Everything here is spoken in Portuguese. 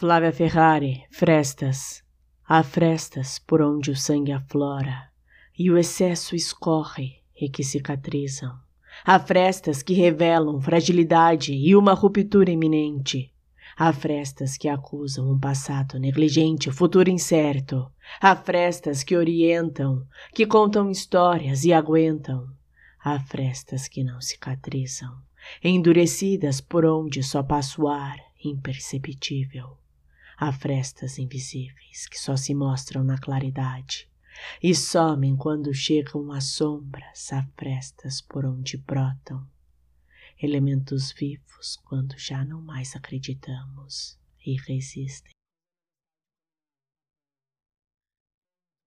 Flávia Ferrari, frestas. Há frestas por onde o sangue aflora e o excesso escorre e que cicatrizam. Há frestas que revelam fragilidade e uma ruptura iminente. Há frestas que acusam um passado negligente, futuro incerto. Há frestas que orientam, que contam histórias e aguentam. Há frestas que não cicatrizam, endurecidas por onde só passa o ar imperceptível. Há frestas invisíveis que só se mostram na claridade e somem quando chegam as sombras a frestas por onde brotam elementos vivos quando já não mais acreditamos e resistem.